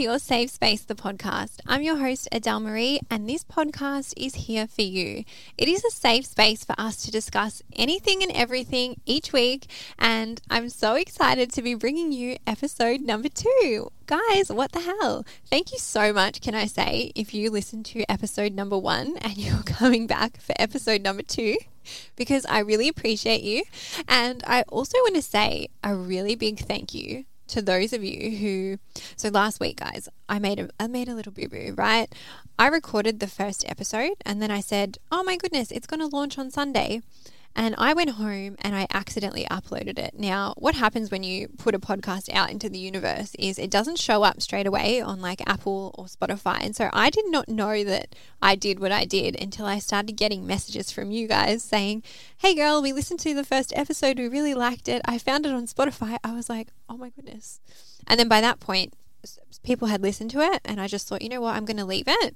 to your Safe Space, the podcast. I'm your host, Adele Marie, and this podcast is here for you. It is a safe space for us to discuss anything and everything each week, and I'm so excited to be bringing you episode number two. Guys, what the hell? Thank you so much, can I say, if you listened to episode number one and you're coming back for episode number two because I really appreciate you. And I also want to say a really big thank you to those of you who so last week guys I made a I made a little boo boo right? I recorded the first episode and then I said oh my goodness it's going to launch on Sunday and I went home and I accidentally uploaded it. Now, what happens when you put a podcast out into the universe is it doesn't show up straight away on like Apple or Spotify. And so I did not know that I did what I did until I started getting messages from you guys saying, Hey girl, we listened to the first episode. We really liked it. I found it on Spotify. I was like, Oh my goodness. And then by that point, people had listened to it and I just thought, you know what, I'm going to leave it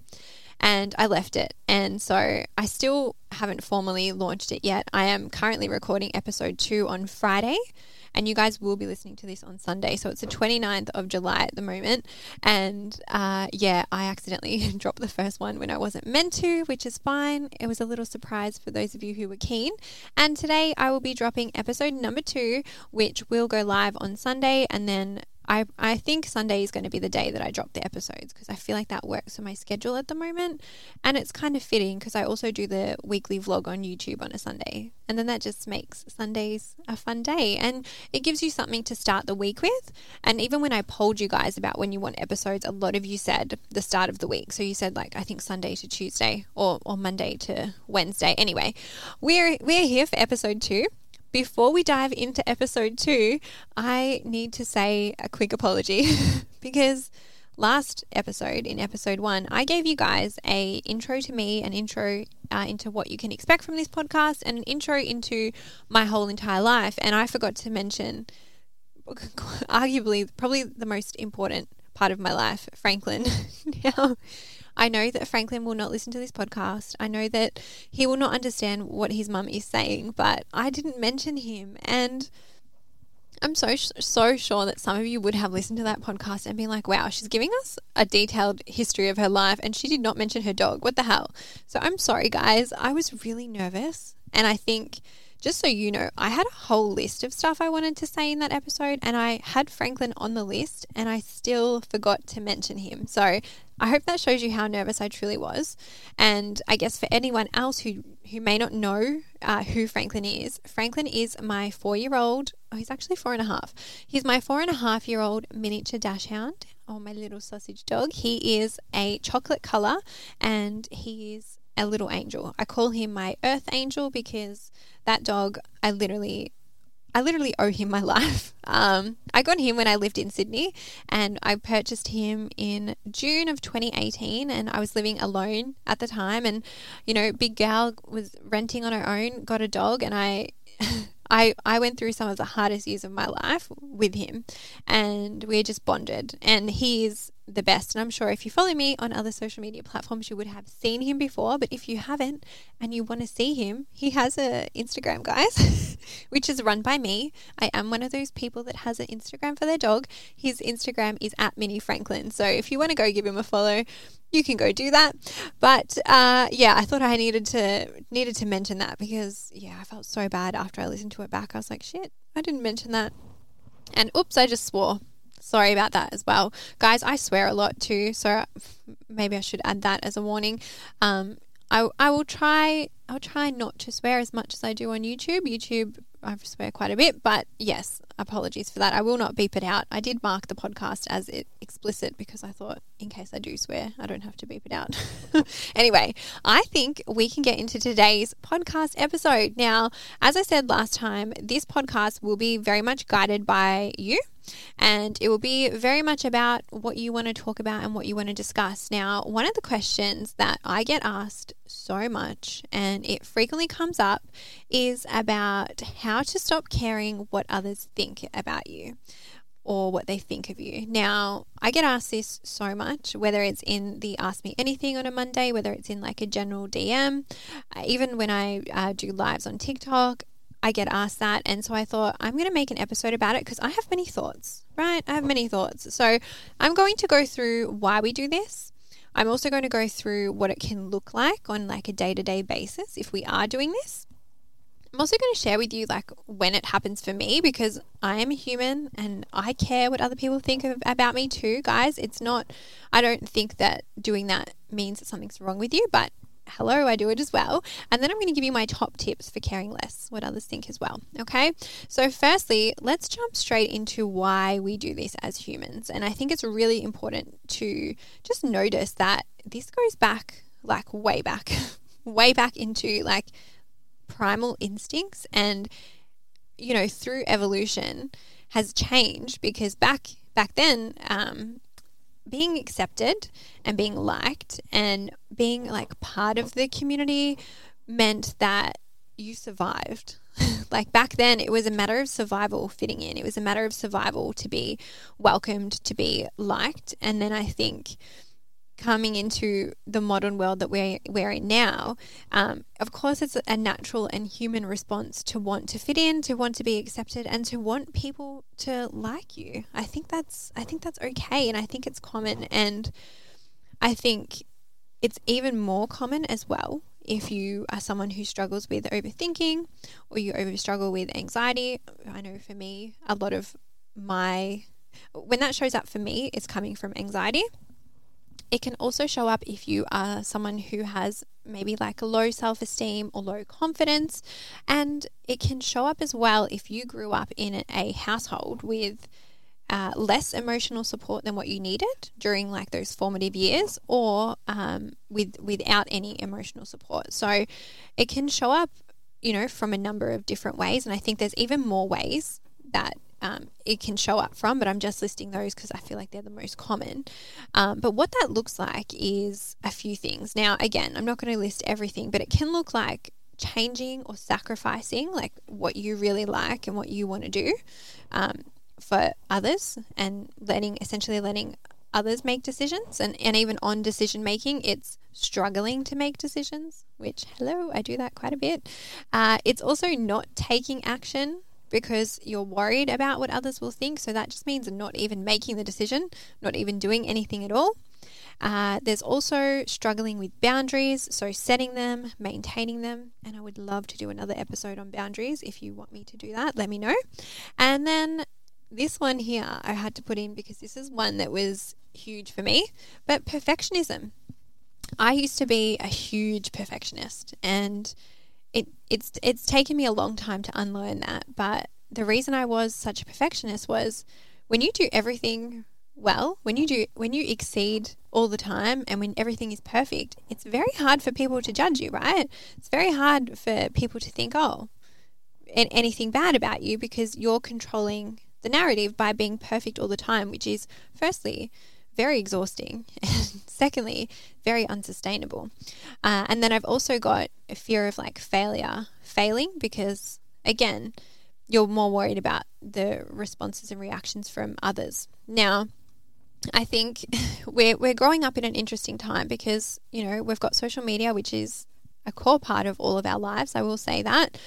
and I left it. And so I still haven't formally launched it yet. I am currently recording episode two on Friday. And you guys will be listening to this on Sunday. So it's the 29th of July at the moment. And uh, yeah, I accidentally dropped the first one when I wasn't meant to, which is fine. It was a little surprise for those of you who were keen. And today I will be dropping episode number two, which will go live on Sunday. And then I, I think Sunday is going to be the day that I drop the episodes because I feel like that works for my schedule at the moment. And it's kind of fitting because I also do the weekly vlog on YouTube on a Sunday. And then that just makes Sundays a fun day. And it gives you something to start the week with. And even when I polled you guys about when you want episodes, a lot of you said the start of the week. So you said, like, I think Sunday to Tuesday or, or Monday to Wednesday. Anyway, we're, we're here for episode two before we dive into episode two, I need to say a quick apology because last episode, in episode one, I gave you guys a intro to me, an intro uh, into what you can expect from this podcast, and an intro into my whole entire life. And I forgot to mention, arguably, probably the most important part of my life, Franklin. now, I know that Franklin will not listen to this podcast. I know that he will not understand what his mum is saying, but I didn't mention him. And I'm so, so sure that some of you would have listened to that podcast and been like, wow, she's giving us a detailed history of her life and she did not mention her dog. What the hell? So I'm sorry, guys. I was really nervous. And I think just so you know, I had a whole list of stuff I wanted to say in that episode, and I had Franklin on the list, and I still forgot to mention him. So I hope that shows you how nervous I truly was. And I guess for anyone else who, who may not know uh, who Franklin is, Franklin is my four year old, oh, he's actually four and a half. He's my four and a half year old miniature dachshund, or my little sausage dog. He is a chocolate color and he is a little angel. I call him my earth angel because that dog, I literally I literally owe him my life. Um, I got him when I lived in Sydney and I purchased him in June of 2018 and I was living alone at the time and you know big gal was renting on her own got a dog and I I, I went through some of the hardest years of my life with him and we just bonded and he's the best. And I'm sure if you follow me on other social media platforms, you would have seen him before. But if you haven't and you want to see him, he has a Instagram, guys, which is run by me. I am one of those people that has an Instagram for their dog. His Instagram is at Mini Franklin. So if you want to go give him a follow, you can go do that. But uh, yeah, I thought I needed to needed to mention that because yeah, I felt so bad after I listened to it back. I was like, shit, I didn't mention that. And oops, I just swore. Sorry about that as well. Guys, I swear a lot too, so maybe I should add that as a warning. Um, I, I will try I'll try not to swear as much as I do on YouTube. YouTube I swear quite a bit, but yes, apologies for that. I will not beep it out. I did mark the podcast as it explicit because I thought in case I do swear, I don't have to beep it out. anyway, I think we can get into today's podcast episode. Now, as I said last time, this podcast will be very much guided by you and it will be very much about what you want to talk about and what you want to discuss. Now, one of the questions that I get asked so much and it frequently comes up is about how to stop caring what others think about you or what they think of you. Now, I get asked this so much, whether it's in the Ask Me Anything on a Monday, whether it's in like a general DM, even when I uh, do lives on TikTok, I get asked that. And so I thought I'm going to make an episode about it because I have many thoughts, right? I have many thoughts. So I'm going to go through why we do this. I'm also going to go through what it can look like on like a day-to-day basis if we are doing this. I'm also going to share with you like when it happens for me because I am a human and I care what other people think of, about me too, guys. It's not I don't think that doing that means that something's wrong with you, but hello, I do it as well. And then I'm going to give you my top tips for caring less, what others think as well. Okay. So, firstly, let's jump straight into why we do this as humans. And I think it's really important to just notice that this goes back, like way back, way back into like primal instincts and, you know, through evolution has changed because back back then um, being accepted and being liked and being like part of the community meant that you survived. like back then, it was a matter of survival fitting in. It was a matter of survival to be welcomed, to be liked. And then I think coming into the modern world that we're, we're in now, um, of course, it's a natural and human response to want to fit in, to want to be accepted, and to want people to like you. I think that's I think that's okay, and I think it's common, and I think it's even more common as well if you are someone who struggles with overthinking or you over struggle with anxiety. I know for me, a lot of my when that shows up for me, it's coming from anxiety. It can also show up if you are someone who has maybe like a low self esteem or low confidence. And it can show up as well if you grew up in a household with uh, less emotional support than what you needed during like those formative years or um, with without any emotional support. So it can show up, you know, from a number of different ways. And I think there's even more ways that um, it can show up from, but I'm just listing those because I feel like they're the most common. Um, but what that looks like is a few things. Now, again, I'm not going to list everything, but it can look like changing or sacrificing like what you really like and what you want to do um, for others and letting essentially letting others make decisions and, and even on decision making it's struggling to make decisions which hello i do that quite a bit uh, it's also not taking action because you're worried about what others will think. So that just means not even making the decision, not even doing anything at all. Uh, there's also struggling with boundaries, so setting them, maintaining them, and I would love to do another episode on boundaries. If you want me to do that, let me know. And then this one here I had to put in because this is one that was huge for me, but perfectionism. I used to be a huge perfectionist and it it's it's taken me a long time to unlearn that, but the reason I was such a perfectionist was when you do everything well, when you do when you exceed all the time and when everything is perfect, it's very hard for people to judge you, right? It's very hard for people to think, "Oh, anything bad about you because you're controlling the narrative by being perfect all the time, which is firstly very exhausting, secondly, very unsustainable. Uh, and then I've also got a fear of like failure, failing, because again, you're more worried about the responses and reactions from others. Now, I think we're, we're growing up in an interesting time because, you know, we've got social media, which is a core part of all of our lives. I will say that.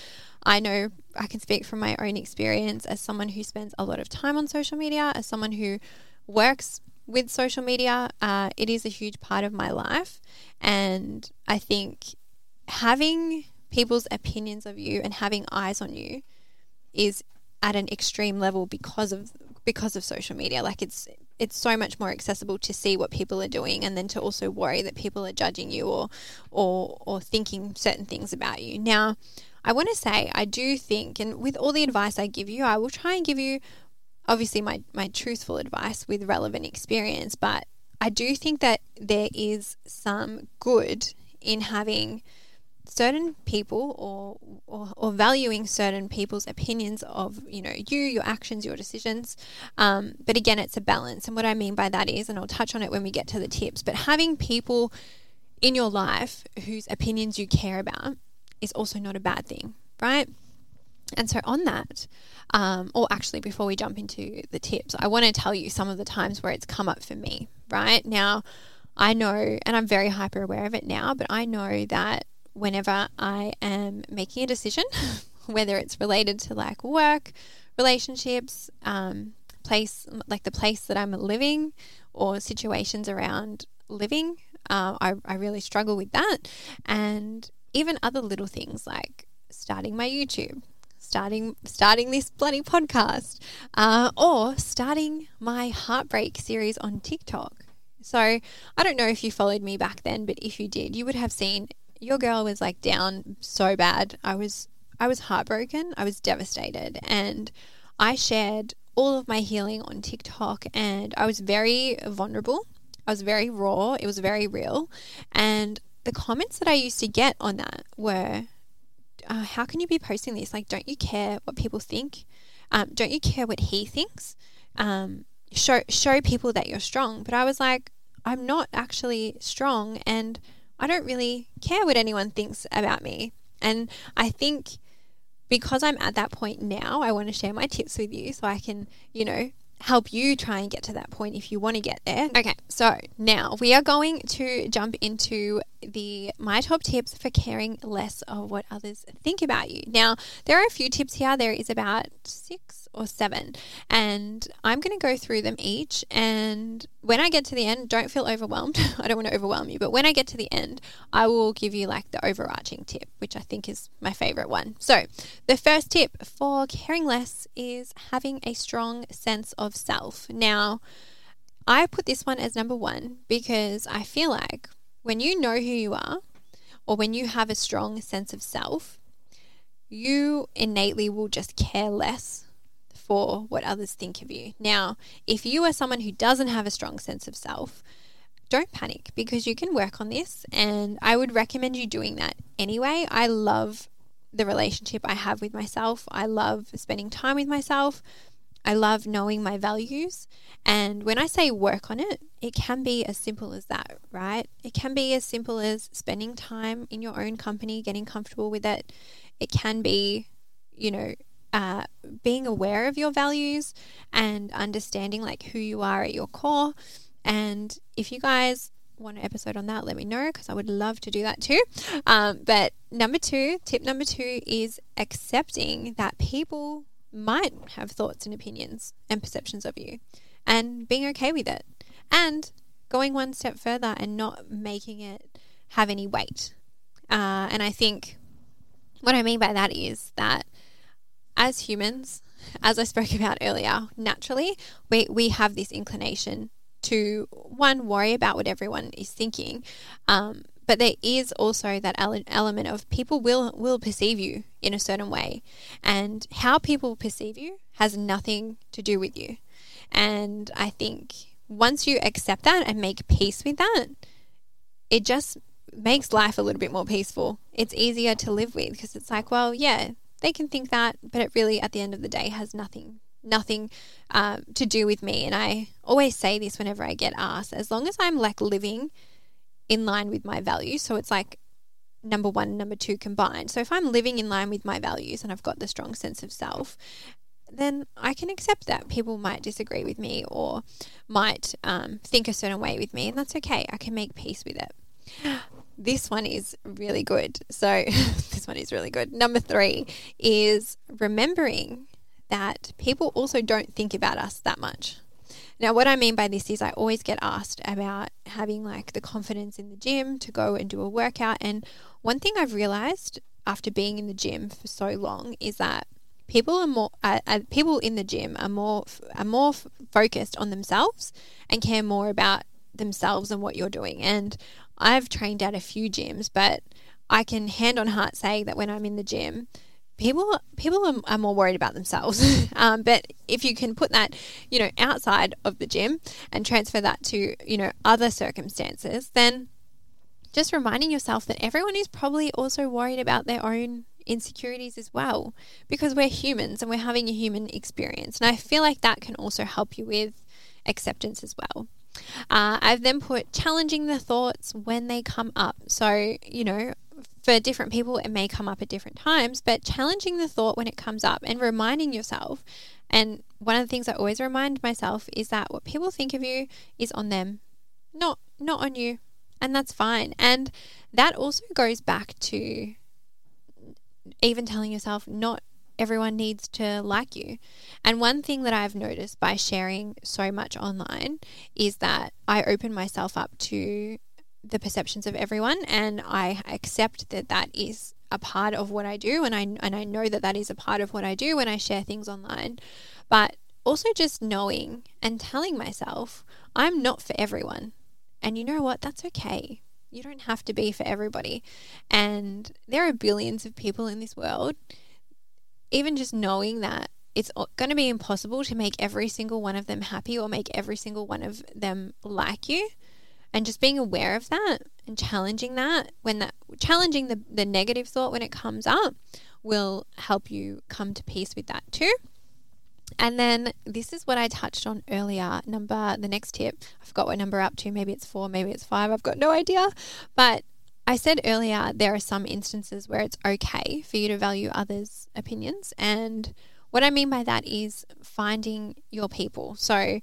I know I can speak from my own experience as someone who spends a lot of time on social media, as someone who works with social media, uh, it is a huge part of my life. And I think having people's opinions of you and having eyes on you is at an extreme level because of because of social media. Like it's it's so much more accessible to see what people are doing and then to also worry that people are judging you or or or thinking certain things about you. Now, I want to say I do think and with all the advice I give you, I will try and give you obviously my, my truthful advice with relevant experience, but I do think that there is some good in having certain people or, or, or valuing certain people's opinions of you know you your actions your decisions. Um, but again it's a balance. And what i mean by that is and i'll touch on it when we get to the tips but having people in your life whose opinions you care about is also not a bad thing right and so, on that, um, or actually, before we jump into the tips, I want to tell you some of the times where it's come up for me, right? Now, I know, and I'm very hyper aware of it now, but I know that whenever I am making a decision whether it's related to like work, relationships, um, place, like the place that I'm living, or situations around living. Uh, I, I really struggle with that. And even other little things like starting my YouTube, starting starting this bloody podcast, uh, or starting my heartbreak series on TikTok. So I don't know if you followed me back then, but if you did, you would have seen your girl was like down so bad. I was I was heartbroken. I was devastated, and I shared all of my healing on TikTok, and I was very vulnerable. I was very raw. It was very real, and the comments that I used to get on that were, uh, "How can you be posting this? Like, don't you care what people think? Um, don't you care what he thinks? Um, show show people that you're strong." But I was like, I'm not actually strong, and I don't really care what anyone thinks about me. And I think because I'm at that point now, I want to share my tips with you so I can, you know, help you try and get to that point if you want to get there. Okay, so now we are going to jump into the my top tips for caring less of what others think about you. Now, there are a few tips here. There is about 6 or 7, and I'm going to go through them each and when I get to the end, don't feel overwhelmed. I don't want to overwhelm you, but when I get to the end, I will give you like the overarching tip, which I think is my favorite one. So, the first tip for caring less is having a strong sense of self. Now, I put this one as number 1 because I feel like when you know who you are, or when you have a strong sense of self, you innately will just care less for what others think of you. Now, if you are someone who doesn't have a strong sense of self, don't panic because you can work on this. And I would recommend you doing that anyway. I love the relationship I have with myself, I love spending time with myself. I love knowing my values. And when I say work on it, it can be as simple as that, right? It can be as simple as spending time in your own company, getting comfortable with it. It can be, you know, uh, being aware of your values and understanding like who you are at your core. And if you guys want an episode on that, let me know because I would love to do that too. Um, but number two, tip number two is accepting that people might have thoughts and opinions and perceptions of you and being okay with it and going one step further and not making it have any weight. Uh, and I think what I mean by that is that as humans, as I spoke about earlier, naturally we, we have this inclination to one worry about what everyone is thinking, um, but there is also that element of people will will perceive you in a certain way, and how people perceive you has nothing to do with you. And I think once you accept that and make peace with that, it just makes life a little bit more peaceful. It's easier to live with because it's like, well, yeah, they can think that, but it really, at the end of the day, has nothing nothing um, to do with me. And I always say this whenever I get asked, as long as I'm like living in line with my values. So it's like number one and number two combined. So if I'm living in line with my values and I've got the strong sense of self, then I can accept that people might disagree with me or might um, think a certain way with me, and that's okay. I can make peace with it. This one is really good. So, this one is really good. Number three is remembering that people also don't think about us that much. Now, what I mean by this is I always get asked about having like the confidence in the gym to go and do a workout. And one thing I've realized after being in the gym for so long is that people are more uh, uh, people in the gym are more are more f- focused on themselves and care more about themselves and what you're doing. And I've trained at a few gyms, but I can hand on heart say that when I'm in the gym, people people are, are more worried about themselves. um, but if you can put that, you know, outside of the gym and transfer that to you know other circumstances, then just reminding yourself that everyone is probably also worried about their own insecurities as well because we're humans and we're having a human experience and i feel like that can also help you with acceptance as well uh, I've then put challenging the thoughts when they come up. So, you know, for different people, it may come up at different times, but challenging the thought when it comes up and reminding yourself. And one of the things I always remind myself is that what people think of you is on them, not not on you, and that's fine. And that also goes back to even telling yourself not everyone needs to like you. And one thing that I've noticed by sharing so much online is that I open myself up to the perceptions of everyone and I accept that that is a part of what I do and I and I know that that is a part of what I do when I share things online. But also just knowing and telling myself I'm not for everyone. And you know what? That's okay. You don't have to be for everybody. And there are billions of people in this world even just knowing that it's going to be impossible to make every single one of them happy or make every single one of them like you and just being aware of that and challenging that when that challenging the, the negative thought when it comes up will help you come to peace with that too and then this is what I touched on earlier. Number the next tip, I forgot what number up to. Maybe it's four, maybe it's five. I've got no idea. But I said earlier, there are some instances where it's okay for you to value others' opinions. And what I mean by that is finding your people. So,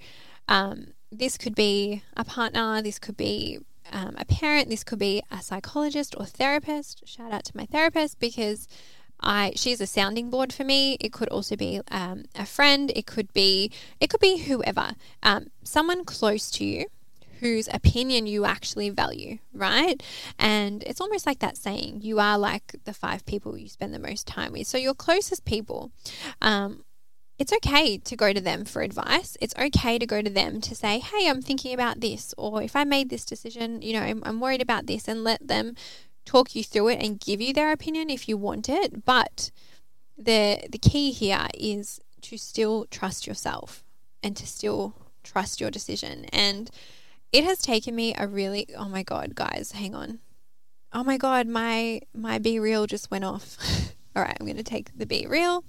um, this could be a partner, this could be um, a parent, this could be a psychologist or therapist. Shout out to my therapist because I she's a sounding board for me. It could also be um, a friend. It could be it could be whoever, um, someone close to you whose opinion you actually value, right? And it's almost like that saying, you are like the five people you spend the most time with. So your closest people, um, it's okay to go to them for advice. It's okay to go to them to say, hey, I'm thinking about this, or if I made this decision, you know, I'm, I'm worried about this, and let them talk you through it and give you their opinion if you want it. But the the key here is to still trust yourself and to still trust your decision. And it has taken me a really oh my god, guys, hang on. Oh my god, my my BeReal just went off. All right, I'm going to take the BeReal.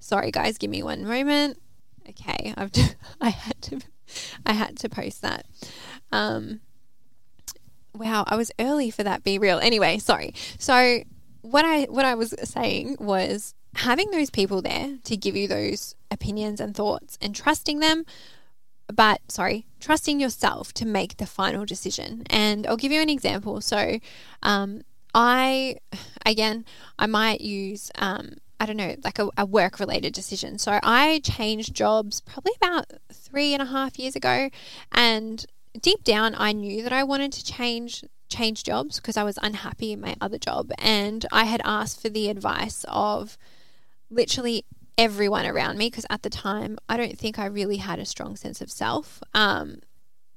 Sorry guys, give me one moment. Okay, I've I had to I had to post that. Um wow, I was early for that BeReal. Anyway, sorry. So what I what I was saying was having those people there to give you those opinions and thoughts and trusting them but sorry, trusting yourself to make the final decision. And I'll give you an example. So, um, I, again, I might use, um, I don't know, like a, a work related decision. So I changed jobs probably about three and a half years ago. And deep down, I knew that I wanted to change change jobs because I was unhappy in my other job. And I had asked for the advice of literally everyone around me because at the time I don't think I really had a strong sense of self. Um,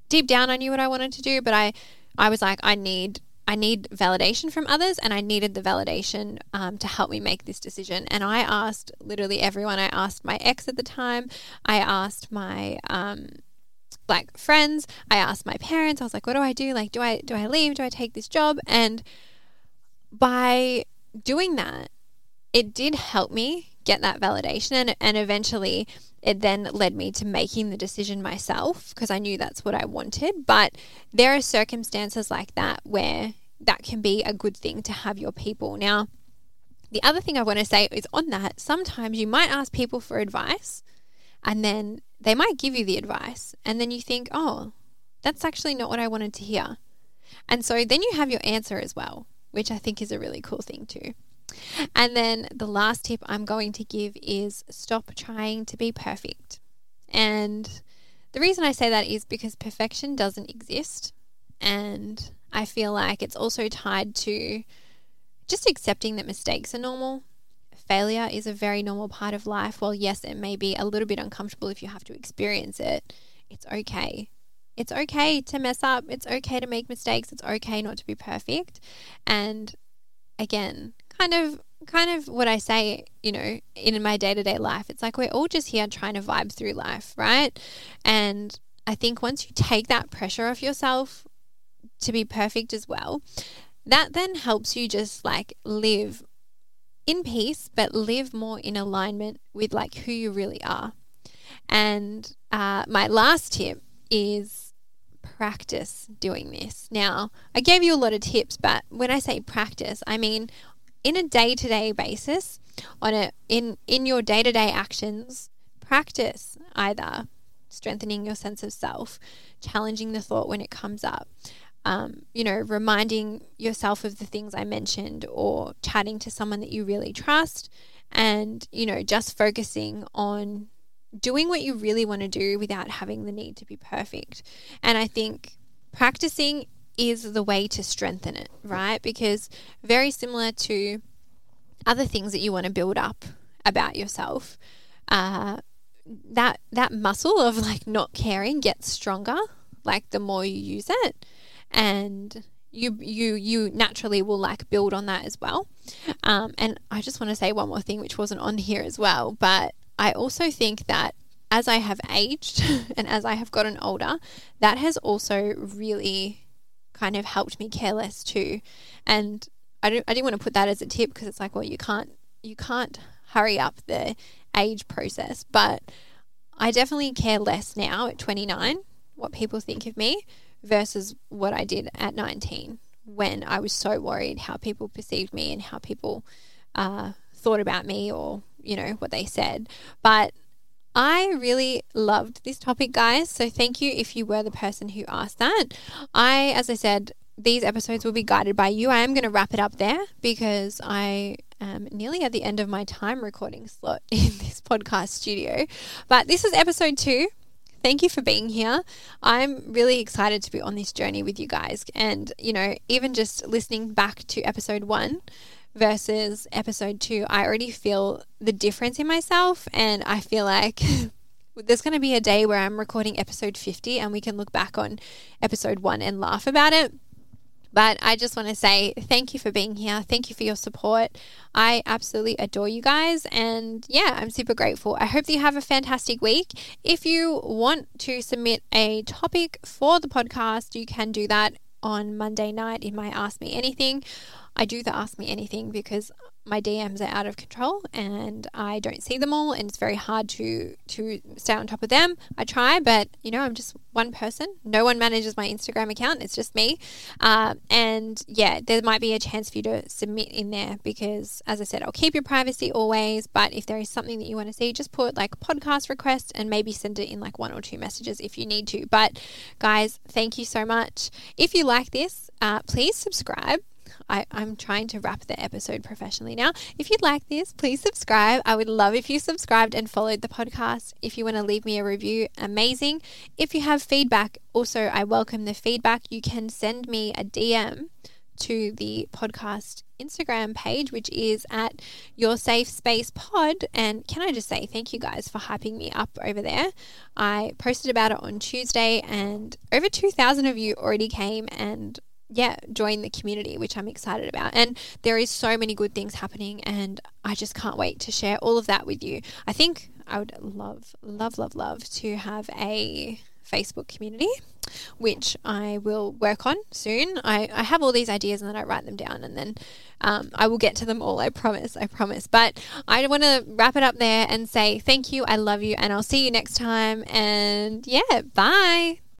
deep down, I knew what I wanted to do, but I, I was like, I need, I need validation from others, and I needed the validation um, to help me make this decision. And I asked literally everyone. I asked my ex at the time. I asked my um, like friends. I asked my parents. I was like, what do I do? Like, do I do I leave? Do I take this job? And by doing that, it did help me get that validation and, and eventually it then led me to making the decision myself because I knew that's what I wanted. But there are circumstances like that where that can be a good thing to have your people. Now, the other thing I want to say is on that, sometimes you might ask people for advice and then they might give you the advice and then you think, oh, that's actually not what I wanted to hear. And so then you have your answer as well, which I think is a really cool thing too. And then the last tip I'm going to give is stop trying to be perfect. And the reason I say that is because perfection doesn't exist. And I feel like it's also tied to just accepting that mistakes are normal. Failure is a very normal part of life. While, yes, it may be a little bit uncomfortable if you have to experience it, it's okay. It's okay to mess up. It's okay to make mistakes. It's okay not to be perfect. And again, kind of kind of what I say, you know, in my day-to-day life. It's like we're all just here trying to vibe through life, right? And I think once you take that pressure off yourself to be perfect as well, that then helps you just like live in peace, but live more in alignment with like who you really are. And uh, my last tip is practice doing this. Now, I gave you a lot of tips, but when I say practice, I mean in a day-to-day basis on a in in your day-to-day actions practice either strengthening your sense of self challenging the thought when it comes up um, you know, reminding yourself of the things I mentioned or chatting to someone that you really trust and, you know, just focusing on doing what you really want to do without having the need to be perfect. And I think practicing is the way to strengthen it, right? Because very similar to other things that you want to build up about yourself, uh, that that muscle of like not caring gets stronger like the more you use it and you you you naturally will like build on that as well um, and i just want to say one more thing which wasn't on here as well but i also think that as i have aged and as i have gotten older that has also really kind of helped me care less too and i, don't, I didn't want to put that as a tip because it's like well you can't you can't hurry up the age process but i definitely care less now at 29 what people think of me versus what I did at 19 when I was so worried how people perceived me and how people uh, thought about me or, you know, what they said. But I really loved this topic, guys. So thank you if you were the person who asked that. I, as I said, these episodes will be guided by you. I am going to wrap it up there because I am nearly at the end of my time recording slot in this podcast studio. But this is episode two thank you for being here. I'm really excited to be on this journey with you guys. And, you know, even just listening back to episode one versus episode two, I already feel the difference in myself. And I feel like there's going to be a day where I'm recording episode 50 and we can look back on episode one and laugh about it. But I just want to say thank you for being here. Thank you for your support. I absolutely adore you guys. And yeah, I'm super grateful. I hope that you have a fantastic week. If you want to submit a topic for the podcast, you can do that on Monday night in my Ask Me Anything. I do the Ask Me Anything because my DMs are out of control and I don't see them all and it's very hard to to stay on top of them. I try, but you know, I'm just one person. No one manages my Instagram account. It's just me. Uh, and yeah, there might be a chance for you to submit in there because, as I said, I'll keep your privacy always. But if there is something that you want to see, just put like podcast request and maybe send it in like one or two messages if you need to. But guys, thank you so much. If you like this, uh, please subscribe I, I'm trying to wrap the episode professionally now. If you'd like this, please subscribe. I would love if you subscribed and followed the podcast. If you want to leave me a review, amazing. If you have feedback, also, I welcome the feedback. You can send me a DM to the podcast Instagram page, which is at Your Safe Space Pod. And can I just say thank you guys for hyping me up over there? I posted about it on Tuesday, and over 2,000 of you already came and yeah, join the community, which I'm excited about. And there is so many good things happening, and I just can't wait to share all of that with you. I think I would love, love, love, love to have a Facebook community, which I will work on soon. I, I have all these ideas and then I write them down and then um, I will get to them all. I promise. I promise. But I want to wrap it up there and say thank you. I love you. And I'll see you next time. And yeah, bye.